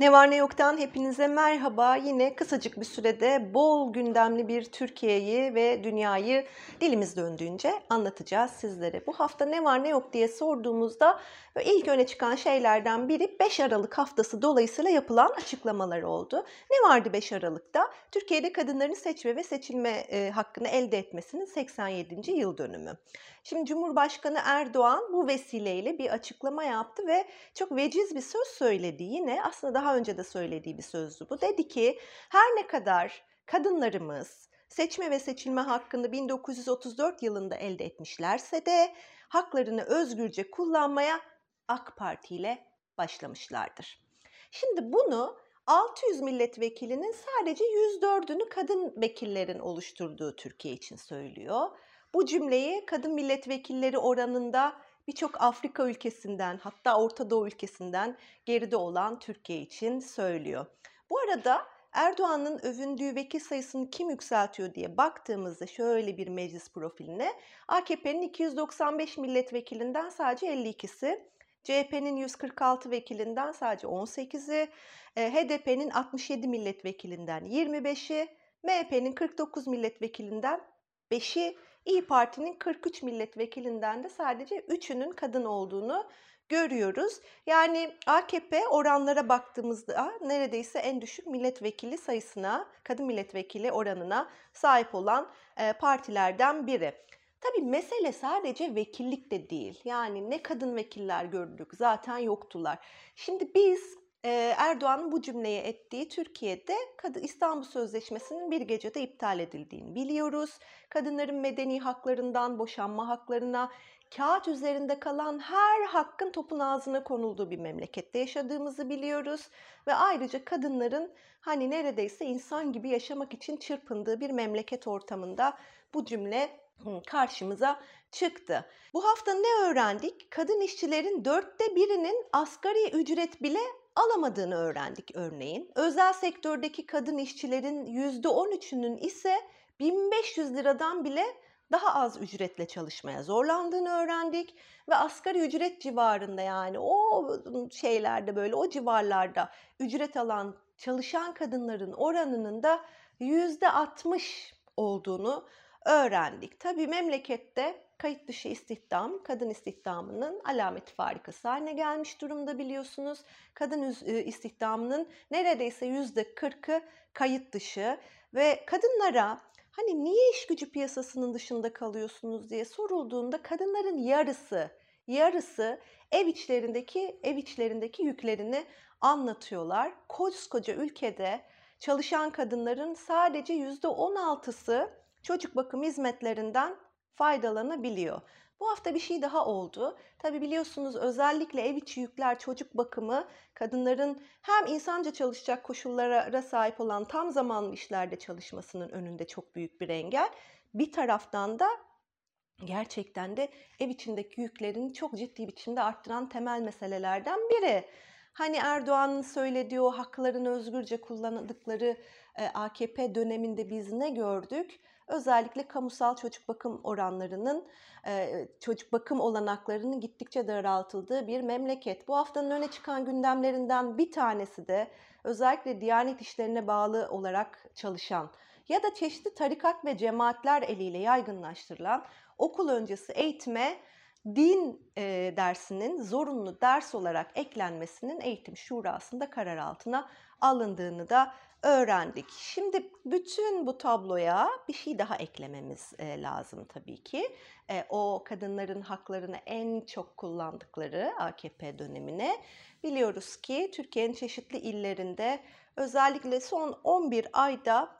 Ne var ne yoktan hepinize merhaba. Yine kısacık bir sürede bol gündemli bir Türkiye'yi ve dünyayı dilimiz döndüğünce anlatacağız sizlere. Bu hafta ne var ne yok diye sorduğumuzda ilk öne çıkan şeylerden biri 5 Aralık haftası dolayısıyla yapılan açıklamalar oldu. Ne vardı 5 Aralık'ta? Türkiye'de kadınların seçme ve seçilme e, hakkını elde etmesinin 87. yıl dönümü. Şimdi Cumhurbaşkanı Erdoğan bu vesileyle bir açıklama yaptı ve çok veciz bir söz söyledi. Yine aslında daha önce de söylediği bir sözdü bu. Dedi ki her ne kadar kadınlarımız seçme ve seçilme hakkını 1934 yılında elde etmişlerse de haklarını özgürce kullanmaya AK Parti ile başlamışlardır. Şimdi bunu 600 milletvekilinin sadece 104'ünü kadın vekillerin oluşturduğu Türkiye için söylüyor. Bu cümleyi kadın milletvekilleri oranında birçok Afrika ülkesinden hatta Orta Doğu ülkesinden geride olan Türkiye için söylüyor. Bu arada Erdoğan'ın övündüğü vekil sayısını kim yükseltiyor diye baktığımızda şöyle bir meclis profiline AKP'nin 295 milletvekilinden sadece 52'si, CHP'nin 146 vekilinden sadece 18'i, e, HDP'nin 67 milletvekilinden 25'i, MHP'nin 49 milletvekilinden 5'i İyi Parti'nin 43 milletvekilinden de sadece 3'ünün kadın olduğunu görüyoruz. Yani AKP oranlara baktığımızda neredeyse en düşük milletvekili sayısına, kadın milletvekili oranına sahip olan e, partilerden biri. Tabii mesele sadece vekillik de değil. Yani ne kadın vekiller gördük zaten yoktular. Şimdi biz Erdoğan'ın bu cümleyi ettiği Türkiye'de İstanbul Sözleşmesi'nin bir gecede iptal edildiğini biliyoruz. Kadınların medeni haklarından boşanma haklarına, kağıt üzerinde kalan her hakkın topun ağzına konulduğu bir memlekette yaşadığımızı biliyoruz ve ayrıca kadınların hani neredeyse insan gibi yaşamak için çırpındığı bir memleket ortamında bu cümle karşımıza çıktı. Bu hafta ne öğrendik? Kadın işçilerin dörtte birinin asgari ücret bile alamadığını öğrendik örneğin. Özel sektördeki kadın işçilerin %13'ünün ise 1500 liradan bile daha az ücretle çalışmaya zorlandığını öğrendik ve asgari ücret civarında yani o şeylerde böyle o civarlarda ücret alan çalışan kadınların oranının da %60 olduğunu öğrendik. Tabii memlekette kayıt dışı istihdam, kadın istihdamının alameti farikası haline gelmiş durumda biliyorsunuz. Kadın e, istihdamının neredeyse yüzde kırkı kayıt dışı ve kadınlara hani niye iş gücü piyasasının dışında kalıyorsunuz diye sorulduğunda kadınların yarısı yarısı ev içlerindeki ev içlerindeki yüklerini anlatıyorlar. Koskoca ülkede çalışan kadınların sadece yüzde on altısı çocuk bakım hizmetlerinden faydalanabiliyor. Bu hafta bir şey daha oldu. Tabi biliyorsunuz özellikle ev içi yükler çocuk bakımı kadınların hem insanca çalışacak koşullara sahip olan tam zamanlı işlerde çalışmasının önünde çok büyük bir engel. Bir taraftan da gerçekten de ev içindeki yüklerini çok ciddi biçimde arttıran temel meselelerden biri. Hani Erdoğan'ın söylediği o haklarını özgürce kullandıkları AKP döneminde biz ne gördük? Özellikle kamusal çocuk bakım oranlarının, çocuk bakım olanaklarının gittikçe daraltıldığı bir memleket. Bu haftanın öne çıkan gündemlerinden bir tanesi de özellikle Diyanet işlerine bağlı olarak çalışan ya da çeşitli tarikat ve cemaatler eliyle yaygınlaştırılan okul öncesi eğitime din e, dersinin zorunlu ders olarak eklenmesinin eğitim şurasında karar altına alındığını da öğrendik. Şimdi bütün bu tabloya bir şey daha eklememiz e, lazım tabii ki. E, o kadınların haklarını en çok kullandıkları AKP dönemine biliyoruz ki Türkiye'nin çeşitli illerinde özellikle son 11 ayda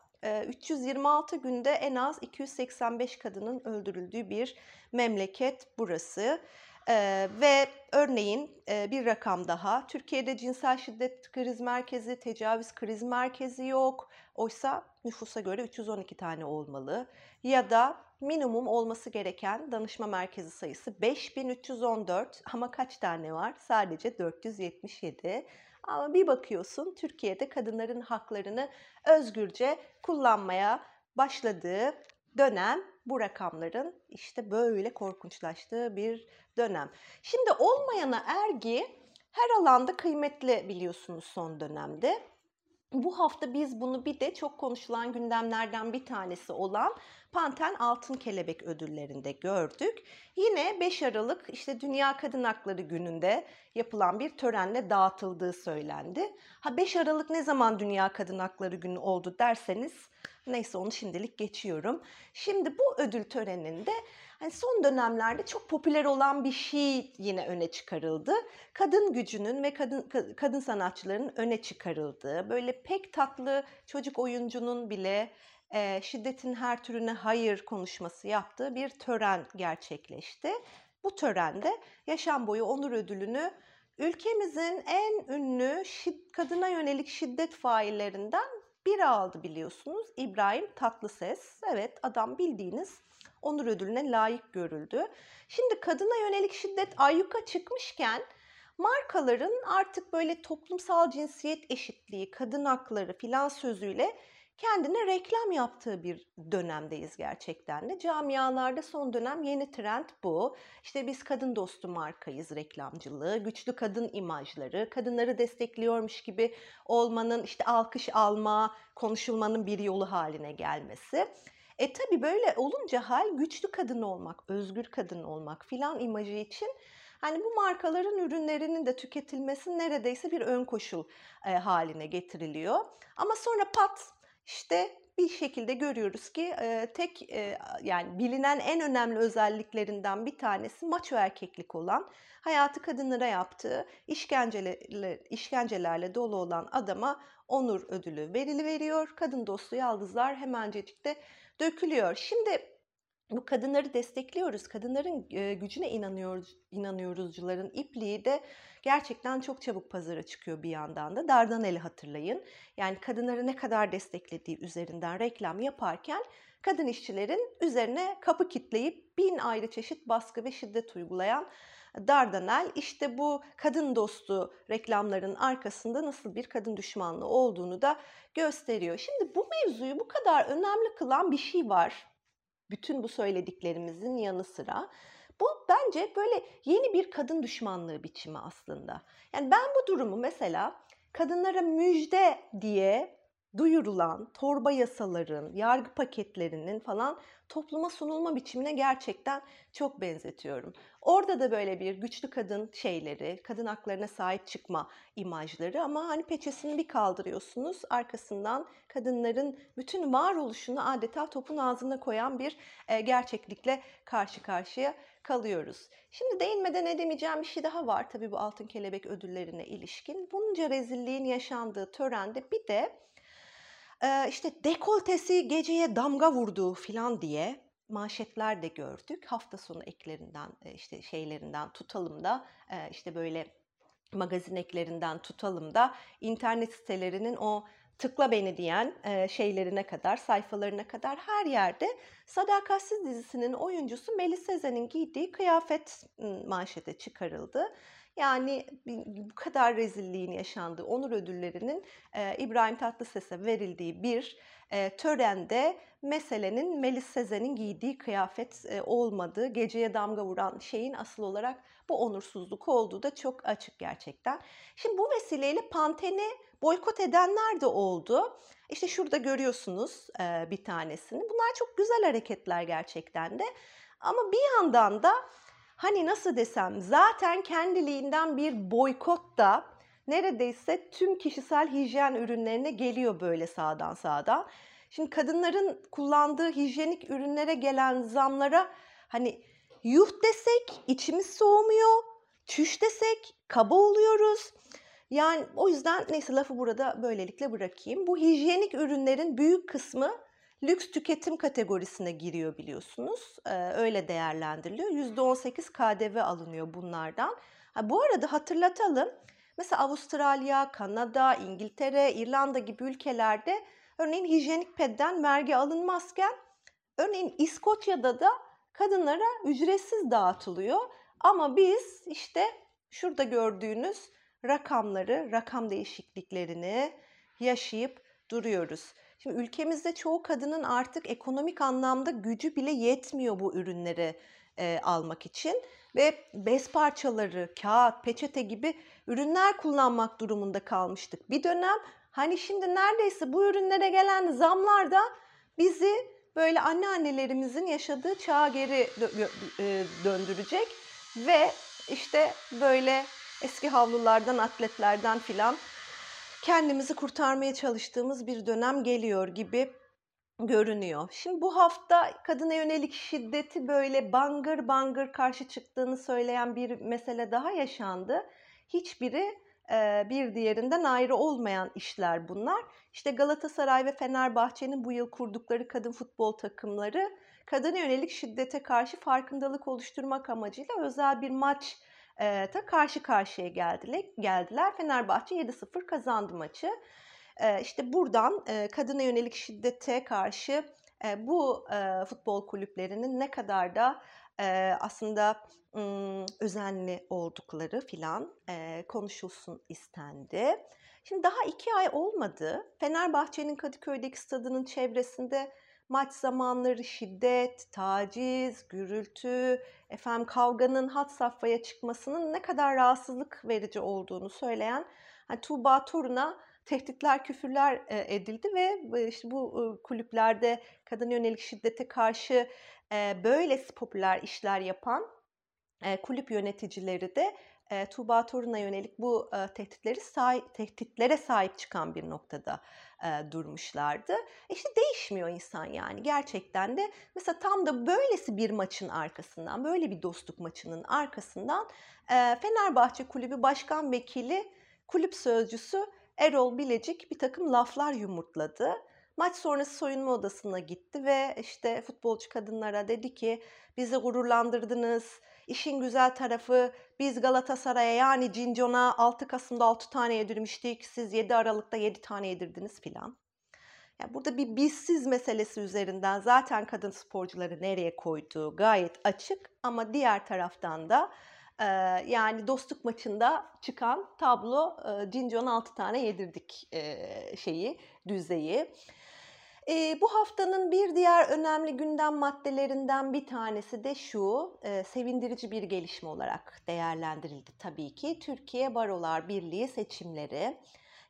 326 günde en az 285 kadının öldürüldüğü bir memleket burası. Ee, ve örneğin e, bir rakam daha, Türkiye'de cinsel şiddet kriz merkezi, tecavüz kriz merkezi yok. Oysa nüfusa göre 312 tane olmalı. Ya da minimum olması gereken danışma merkezi sayısı 5314 ama kaç tane var? Sadece 477. Ama bir bakıyorsun Türkiye'de kadınların haklarını özgürce kullanmaya başladığı dönem bu rakamların işte böyle korkunçlaştığı bir dönem. Şimdi olmayana ergi her alanda kıymetli biliyorsunuz son dönemde. Bu hafta biz bunu bir de çok konuşulan gündemlerden bir tanesi olan Panten Altın Kelebek ödüllerinde gördük. Yine 5 Aralık işte Dünya Kadın Hakları Günü'nde yapılan bir törenle dağıtıldığı söylendi. Ha 5 Aralık ne zaman Dünya Kadın Hakları Günü oldu derseniz neyse onu şimdilik geçiyorum. Şimdi bu ödül töreninde hani son dönemlerde çok popüler olan bir şey yine öne çıkarıldı. Kadın gücünün ve kadın kadın sanatçıların öne çıkarıldığı, böyle pek tatlı çocuk oyuncunun bile e, şiddetin her türüne hayır konuşması yaptığı bir tören gerçekleşti. Bu törende yaşam boyu onur ödülünü ülkemizin en ünlü şid, kadına yönelik şiddet faillerinden biri aldı biliyorsunuz. İbrahim Tatlıses. Evet adam bildiğiniz onur ödülüne layık görüldü. Şimdi kadına yönelik şiddet ayyuka çıkmışken markaların artık böyle toplumsal cinsiyet eşitliği, kadın hakları filan sözüyle kendine reklam yaptığı bir dönemdeyiz gerçekten de. Camialarda son dönem yeni trend bu. İşte biz kadın dostu markayız reklamcılığı, güçlü kadın imajları, kadınları destekliyormuş gibi olmanın işte alkış alma, konuşulmanın bir yolu haline gelmesi. E tabi böyle olunca hal güçlü kadın olmak, özgür kadın olmak filan imajı için Hani bu markaların ürünlerinin de tüketilmesi neredeyse bir ön koşul e, haline getiriliyor. Ama sonra pat işte bir şekilde görüyoruz ki e, tek e, yani bilinen en önemli özelliklerinden bir tanesi maço erkeklik olan hayatı kadınlara yaptığı işkencelerle, işkencelerle dolu olan adama onur ödülü verili veriyor. Kadın dostu yaldızlar hemencecik de dökülüyor. Şimdi bu kadınları destekliyoruz. Kadınların e, gücüne inanıyoruz, inanıyoruzcuların ipliği de gerçekten çok çabuk pazara çıkıyor bir yandan da. Dardanel'i hatırlayın. Yani kadınları ne kadar desteklediği üzerinden reklam yaparken kadın işçilerin üzerine kapı kitleyip bin ayrı çeşit baskı ve şiddet uygulayan Dardanel işte bu kadın dostu reklamların arkasında nasıl bir kadın düşmanlığı olduğunu da gösteriyor. Şimdi bu mevzuyu bu kadar önemli kılan bir şey var bütün bu söylediklerimizin yanı sıra bu bence böyle yeni bir kadın düşmanlığı biçimi aslında. Yani ben bu durumu mesela kadınlara müjde diye duyurulan torba yasaların, yargı paketlerinin falan topluma sunulma biçimine gerçekten çok benzetiyorum. Orada da böyle bir güçlü kadın şeyleri, kadın haklarına sahip çıkma imajları ama hani peçesini bir kaldırıyorsunuz arkasından kadınların bütün varoluşunu adeta topun ağzına koyan bir e, gerçeklikle karşı karşıya kalıyoruz. Şimdi değinmeden edemeyeceğim bir şey daha var tabii bu Altın Kelebek ödüllerine ilişkin. Bunca rezilliğin yaşandığı törende bir de e, işte dekoltesi geceye damga vurdu filan diye manşetler de gördük. Hafta sonu eklerinden işte şeylerinden tutalım da işte böyle magazin eklerinden tutalım da internet sitelerinin o tıkla beni diyen şeylerine kadar, sayfalarına kadar her yerde Sadakatsiz dizisinin oyuncusu Melis Sezen'in giydiği kıyafet manşete çıkarıldı. Yani bu kadar rezilliğin yaşandığı onur ödüllerinin İbrahim Tatlıses'e verildiği bir törende meselenin Melis Sezen'in giydiği kıyafet olmadığı, geceye damga vuran şeyin asıl olarak bu onursuzluk olduğu da çok açık gerçekten. Şimdi bu vesileyle Panten'i boykot edenler de oldu. İşte şurada görüyorsunuz bir tanesini. Bunlar çok güzel hareketler gerçekten de. Ama bir yandan da hani nasıl desem zaten kendiliğinden bir boykot da neredeyse tüm kişisel hijyen ürünlerine geliyor böyle sağdan sağdan. Şimdi kadınların kullandığı hijyenik ürünlere gelen zamlara hani yuh desek içimiz soğumuyor, çüş desek kaba oluyoruz. Yani o yüzden neyse lafı burada böylelikle bırakayım. Bu hijyenik ürünlerin büyük kısmı lüks tüketim kategorisine giriyor biliyorsunuz. Ee, öyle değerlendiriliyor. %18 KDV alınıyor bunlardan. Ha, bu arada hatırlatalım. Mesela Avustralya, Kanada, İngiltere, İrlanda gibi ülkelerde örneğin hijyenik pedden vergi alınmazken örneğin İskoçya'da da kadınlara ücretsiz dağıtılıyor. Ama biz işte şurada gördüğünüz rakamları, rakam değişikliklerini yaşayıp duruyoruz. Şimdi ülkemizde çoğu kadının artık ekonomik anlamda gücü bile yetmiyor bu ürünleri e, almak için ve bez parçaları, kağıt, peçete gibi ürünler kullanmak durumunda kalmıştık. Bir dönem hani şimdi neredeyse bu ürünlere gelen zamlar da bizi böyle anneannelerimizin yaşadığı çağa geri e, döndürecek ve işte böyle eski havlulardan, atletlerden filan kendimizi kurtarmaya çalıştığımız bir dönem geliyor gibi görünüyor. Şimdi bu hafta kadına yönelik şiddeti böyle bangır bangır karşı çıktığını söyleyen bir mesele daha yaşandı. Hiçbiri bir diğerinden ayrı olmayan işler bunlar. İşte Galatasaray ve Fenerbahçe'nin bu yıl kurdukları kadın futbol takımları kadına yönelik şiddete karşı farkındalık oluşturmak amacıyla özel bir maç ta karşı karşıya geldiler. geldiler. Fenerbahçe 7-0 kazandı maçı. İşte buradan kadına yönelik şiddete karşı bu futbol kulüplerinin ne kadar da aslında özenli oldukları filan konuşulsun istendi. Şimdi daha iki ay olmadı. Fenerbahçe'nin Kadıköy'deki stadının çevresinde maç zamanları şiddet, taciz, gürültü, efendim kavganın hat safhaya çıkmasının ne kadar rahatsızlık verici olduğunu söyleyen hani Tuğba Torun'a tehditler, küfürler edildi ve işte bu kulüplerde kadın yönelik şiddete karşı böyle popüler işler yapan kulüp yöneticileri de Tuğba Torun'a yönelik bu tehditleri sahip, tehditlere sahip çıkan bir noktada durmuşlardı. İşte değişmiyor insan yani gerçekten de. Mesela tam da böylesi bir maçın arkasından, böyle bir dostluk maçının arkasından Fenerbahçe Kulübü Başkan Vekili, kulüp sözcüsü Erol Bilecik bir takım laflar yumurtladı. Maç sonrası soyunma odasına gitti ve işte futbolcu kadınlara dedi ki bizi gururlandırdınız. İşin güzel tarafı biz Galatasaray'a yani Cincon'a 6 Kasım'da 6 tane yedirmiştik. Siz 7 Aralık'ta 7 tane yedirdiniz filan. Yani burada bir bizsiz meselesi üzerinden zaten kadın sporcuları nereye koyduğu gayet açık ama diğer taraftan da yani dostluk maçında çıkan tablo Cincon'a 6 tane yedirdik şeyi, düzeyi. E, bu haftanın bir diğer önemli gündem maddelerinden bir tanesi de şu, e, sevindirici bir gelişme olarak değerlendirildi tabii ki. Türkiye Barolar Birliği seçimleri.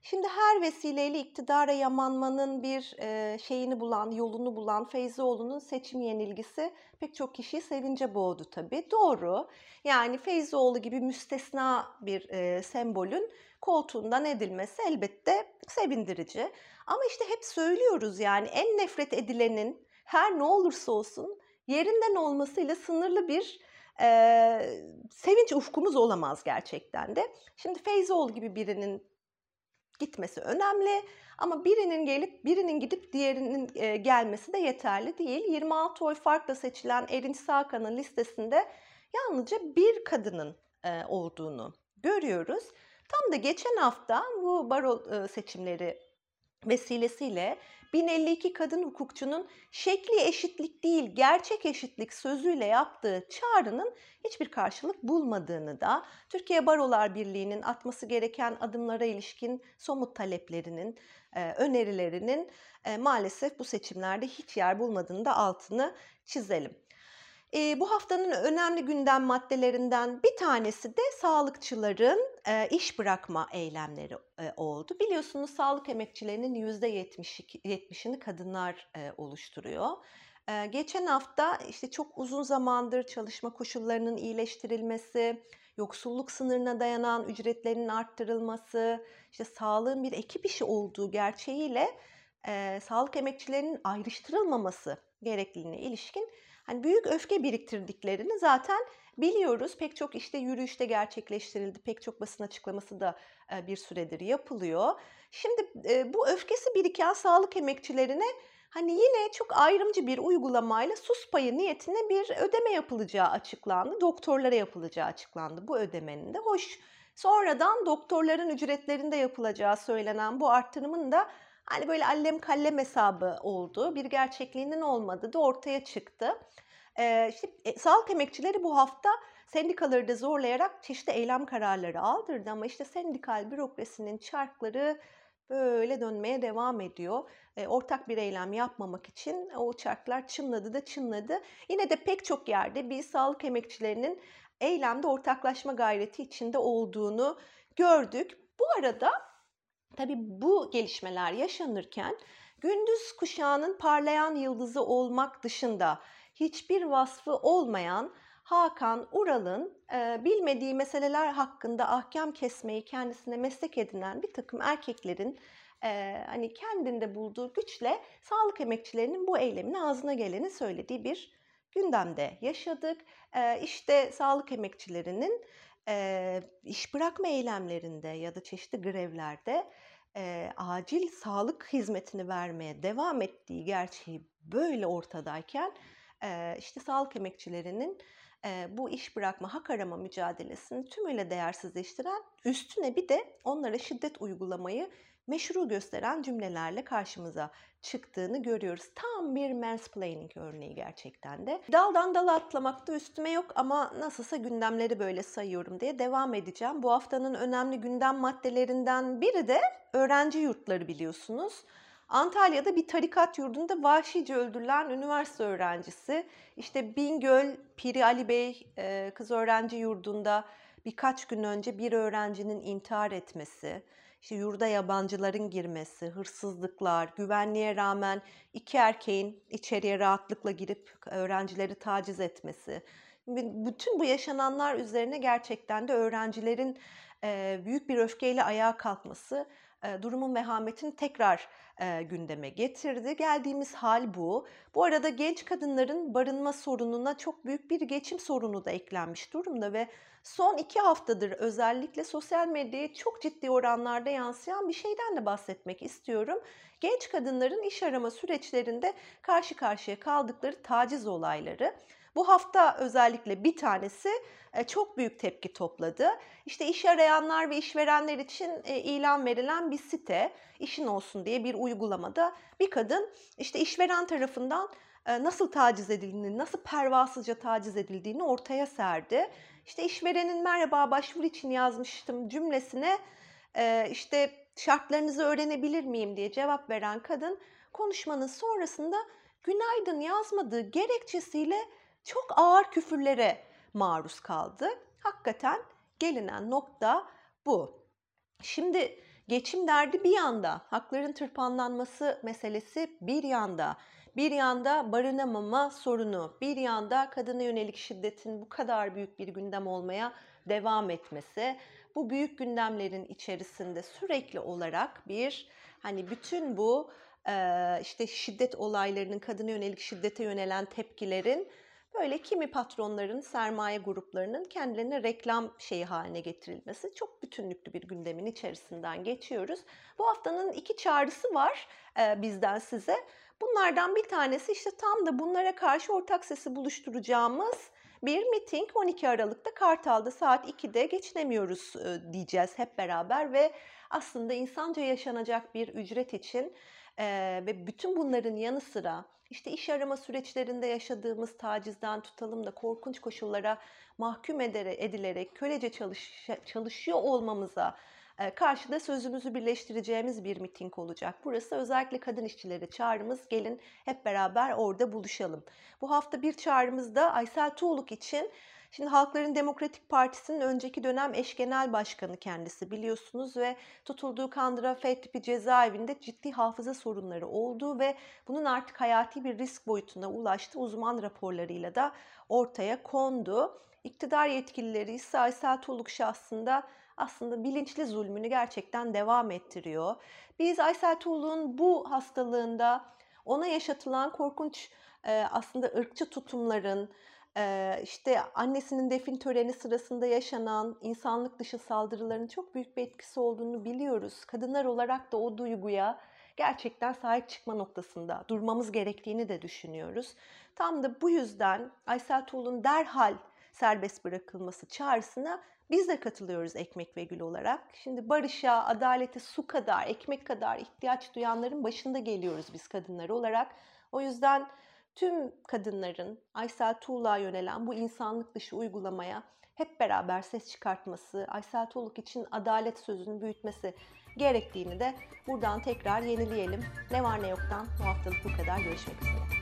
Şimdi her vesileyle iktidara yamanmanın bir e, şeyini bulan, yolunu bulan Feyzioğlu'nun seçim yenilgisi pek çok kişiyi sevince boğdu tabii. Doğru. Yani Feyzioğlu gibi müstesna bir e, sembolün koltuğundan edilmesi elbette sevindirici. Ama işte hep söylüyoruz yani en nefret edilenin her ne olursa olsun yerinden olmasıyla sınırlı bir e, sevinç ufkumuz olamaz gerçekten de. Şimdi Feyzoğlu gibi birinin gitmesi önemli ama birinin gelip birinin gidip diğerinin e, gelmesi de yeterli değil. 26 oy farkla seçilen Erin Sakan'ın listesinde yalnızca bir kadının e, olduğunu görüyoruz. Tam da geçen hafta bu baro e, seçimleri vesilesiyle 1052 kadın hukukçunun şekli eşitlik değil gerçek eşitlik sözüyle yaptığı çağrının hiçbir karşılık bulmadığını da Türkiye Barolar Birliği'nin atması gereken adımlara ilişkin somut taleplerinin, e, önerilerinin e, maalesef bu seçimlerde hiç yer bulmadığını da altını çizelim. E, bu haftanın önemli gündem maddelerinden bir tanesi de sağlıkçıların e, iş bırakma eylemleri e, oldu. Biliyorsunuz sağlık emekçilerinin %70'ini kadınlar e, oluşturuyor. E, geçen hafta işte çok uzun zamandır çalışma koşullarının iyileştirilmesi, yoksulluk sınırına dayanan ücretlerinin arttırılması, işte sağlığın bir ekip işi olduğu gerçeğiyle e, sağlık emekçilerinin ayrıştırılmaması gerekliliğine ilişkin Hani büyük öfke biriktirdiklerini zaten biliyoruz. Pek çok işte yürüyüşte gerçekleştirildi. Pek çok basın açıklaması da bir süredir yapılıyor. Şimdi bu öfkesi biriken sağlık emekçilerine hani yine çok ayrımcı bir uygulamayla sus payı niyetine bir ödeme yapılacağı açıklandı. Doktorlara yapılacağı açıklandı bu ödemenin de. Hoş sonradan doktorların ücretlerinde yapılacağı söylenen bu arttırımın da Hani böyle allem kallem hesabı oldu. Bir gerçekliğinin olmadığı da ortaya çıktı. Ee, işte e, sağlık emekçileri bu hafta sendikaları da zorlayarak çeşitli eylem kararları aldırdı ama işte sendikal bürokrasinin çarkları böyle dönmeye devam ediyor. E, ortak bir eylem yapmamak için o uçaklar çınladı da çınladı. Yine de pek çok yerde bir sağlık emekçilerinin eylemde ortaklaşma gayreti içinde olduğunu gördük. Bu arada tabii bu gelişmeler yaşanırken gündüz kuşağının parlayan yıldızı olmak dışında hiçbir vasfı olmayan Hakan Ural'ın e, bilmediği meseleler hakkında ahkam kesmeyi kendisine meslek edinen bir takım erkeklerin e, hani kendinde bulduğu güçle sağlık emekçilerinin bu eylemin ağzına geleni söylediği bir gündemde yaşadık. E, işte sağlık emekçilerinin e, iş bırakma eylemlerinde ya da çeşitli grevlerde e, acil sağlık hizmetini vermeye devam ettiği gerçeği böyle ortadayken e, işte sağlık emekçilerinin e, bu iş bırakma, hak arama mücadelesini tümüyle değersizleştiren, üstüne bir de onlara şiddet uygulamayı meşru gösteren cümlelerle karşımıza çıktığını görüyoruz. Tam bir mansplaining örneği gerçekten de. Daldan dala atlamakta üstüme yok ama nasılsa gündemleri böyle sayıyorum diye devam edeceğim. Bu haftanın önemli gündem maddelerinden biri de öğrenci yurtları biliyorsunuz. Antalya'da bir tarikat yurdunda vahşice öldürülen üniversite öğrencisi, işte Bingöl Piri Ali Bey e, kız öğrenci yurdunda birkaç gün önce bir öğrencinin intihar etmesi, işte yurda yabancıların girmesi, hırsızlıklar, güvenliğe rağmen iki erkeğin içeriye rahatlıkla girip öğrencileri taciz etmesi. Bütün bu yaşananlar üzerine gerçekten de öğrencilerin büyük bir öfkeyle ayağa kalkması durumun vehametini tekrar gündeme getirdi. Geldiğimiz hal bu. Bu arada genç kadınların barınma sorununa çok büyük bir geçim sorunu da eklenmiş durumda ve son iki haftadır özellikle sosyal medyaya çok ciddi oranlarda yansıyan bir şeyden de bahsetmek istiyorum. Genç kadınların iş arama süreçlerinde karşı karşıya kaldıkları taciz olayları. Bu hafta özellikle bir tanesi e, çok büyük tepki topladı. İşte iş arayanlar ve işverenler için e, ilan verilen bir site, işin olsun diye bir uygulamada bir kadın işte işveren tarafından e, nasıl taciz edildiğini, nasıl pervasızca taciz edildiğini ortaya serdi. İşte işverenin merhaba başvuru için yazmıştım cümlesine işte şartlarınızı öğrenebilir miyim diye cevap veren kadın konuşmanın sonrasında günaydın yazmadığı gerekçesiyle çok ağır küfürlere maruz kaldı. Hakikaten gelinen nokta bu. Şimdi geçim derdi bir yanda, hakların tırpanlanması meselesi bir yanda, bir yanda barınamama sorunu, bir yanda kadına yönelik şiddetin bu kadar büyük bir gündem olmaya devam etmesi. Bu büyük gündemlerin içerisinde sürekli olarak bir hani bütün bu işte şiddet olaylarının kadına yönelik şiddete yönelen tepkilerin böyle kimi patronların, sermaye gruplarının kendilerine reklam şeyi haline getirilmesi çok bütünlüklü bir gündemin içerisinden geçiyoruz. Bu haftanın iki çağrısı var e, bizden size. Bunlardan bir tanesi işte tam da bunlara karşı ortak sesi buluşturacağımız bir miting 12 Aralık'ta Kartal'da saat 2'de geçinemiyoruz e, diyeceğiz hep beraber ve aslında insanca yaşanacak bir ücret için e, ve bütün bunların yanı sıra işte iş arama süreçlerinde yaşadığımız tacizden tutalım da korkunç koşullara mahkum edilerek kölece çalış, çalışıyor olmamıza e, karşıda sözümüzü birleştireceğimiz bir miting olacak. Burası özellikle kadın işçileri çağrımız. Gelin hep beraber orada buluşalım. Bu hafta bir çağrımız da Aysel Tuğluk için Şimdi Halkların Demokratik Partisi'nin önceki dönem eş genel başkanı kendisi biliyorsunuz ve tutulduğu Kandıra F cezaevinde ciddi hafıza sorunları olduğu ve bunun artık hayati bir risk boyutuna ulaştı uzman raporlarıyla da ortaya kondu. İktidar yetkilileri ise Aysel Tuğluk şahsında aslında bilinçli zulmünü gerçekten devam ettiriyor. Biz Aysel Tuğluk'un bu hastalığında ona yaşatılan korkunç aslında ırkçı tutumların, işte annesinin defin töreni sırasında yaşanan insanlık dışı saldırıların çok büyük bir etkisi olduğunu biliyoruz. Kadınlar olarak da o duyguya gerçekten sahip çıkma noktasında durmamız gerektiğini de düşünüyoruz. Tam da bu yüzden Aysel Tuğlu'nun derhal serbest bırakılması çağrısına biz de katılıyoruz ekmek ve gül olarak. Şimdi barışa, adalete su kadar, ekmek kadar ihtiyaç duyanların başında geliyoruz biz kadınlar olarak. O yüzden tüm kadınların Aysel Tuğla'ya yönelen bu insanlık dışı uygulamaya hep beraber ses çıkartması, Aysel Tuğluk için adalet sözünü büyütmesi gerektiğini de buradan tekrar yenileyelim. Ne var ne yoktan bu haftalık bu kadar. Görüşmek üzere.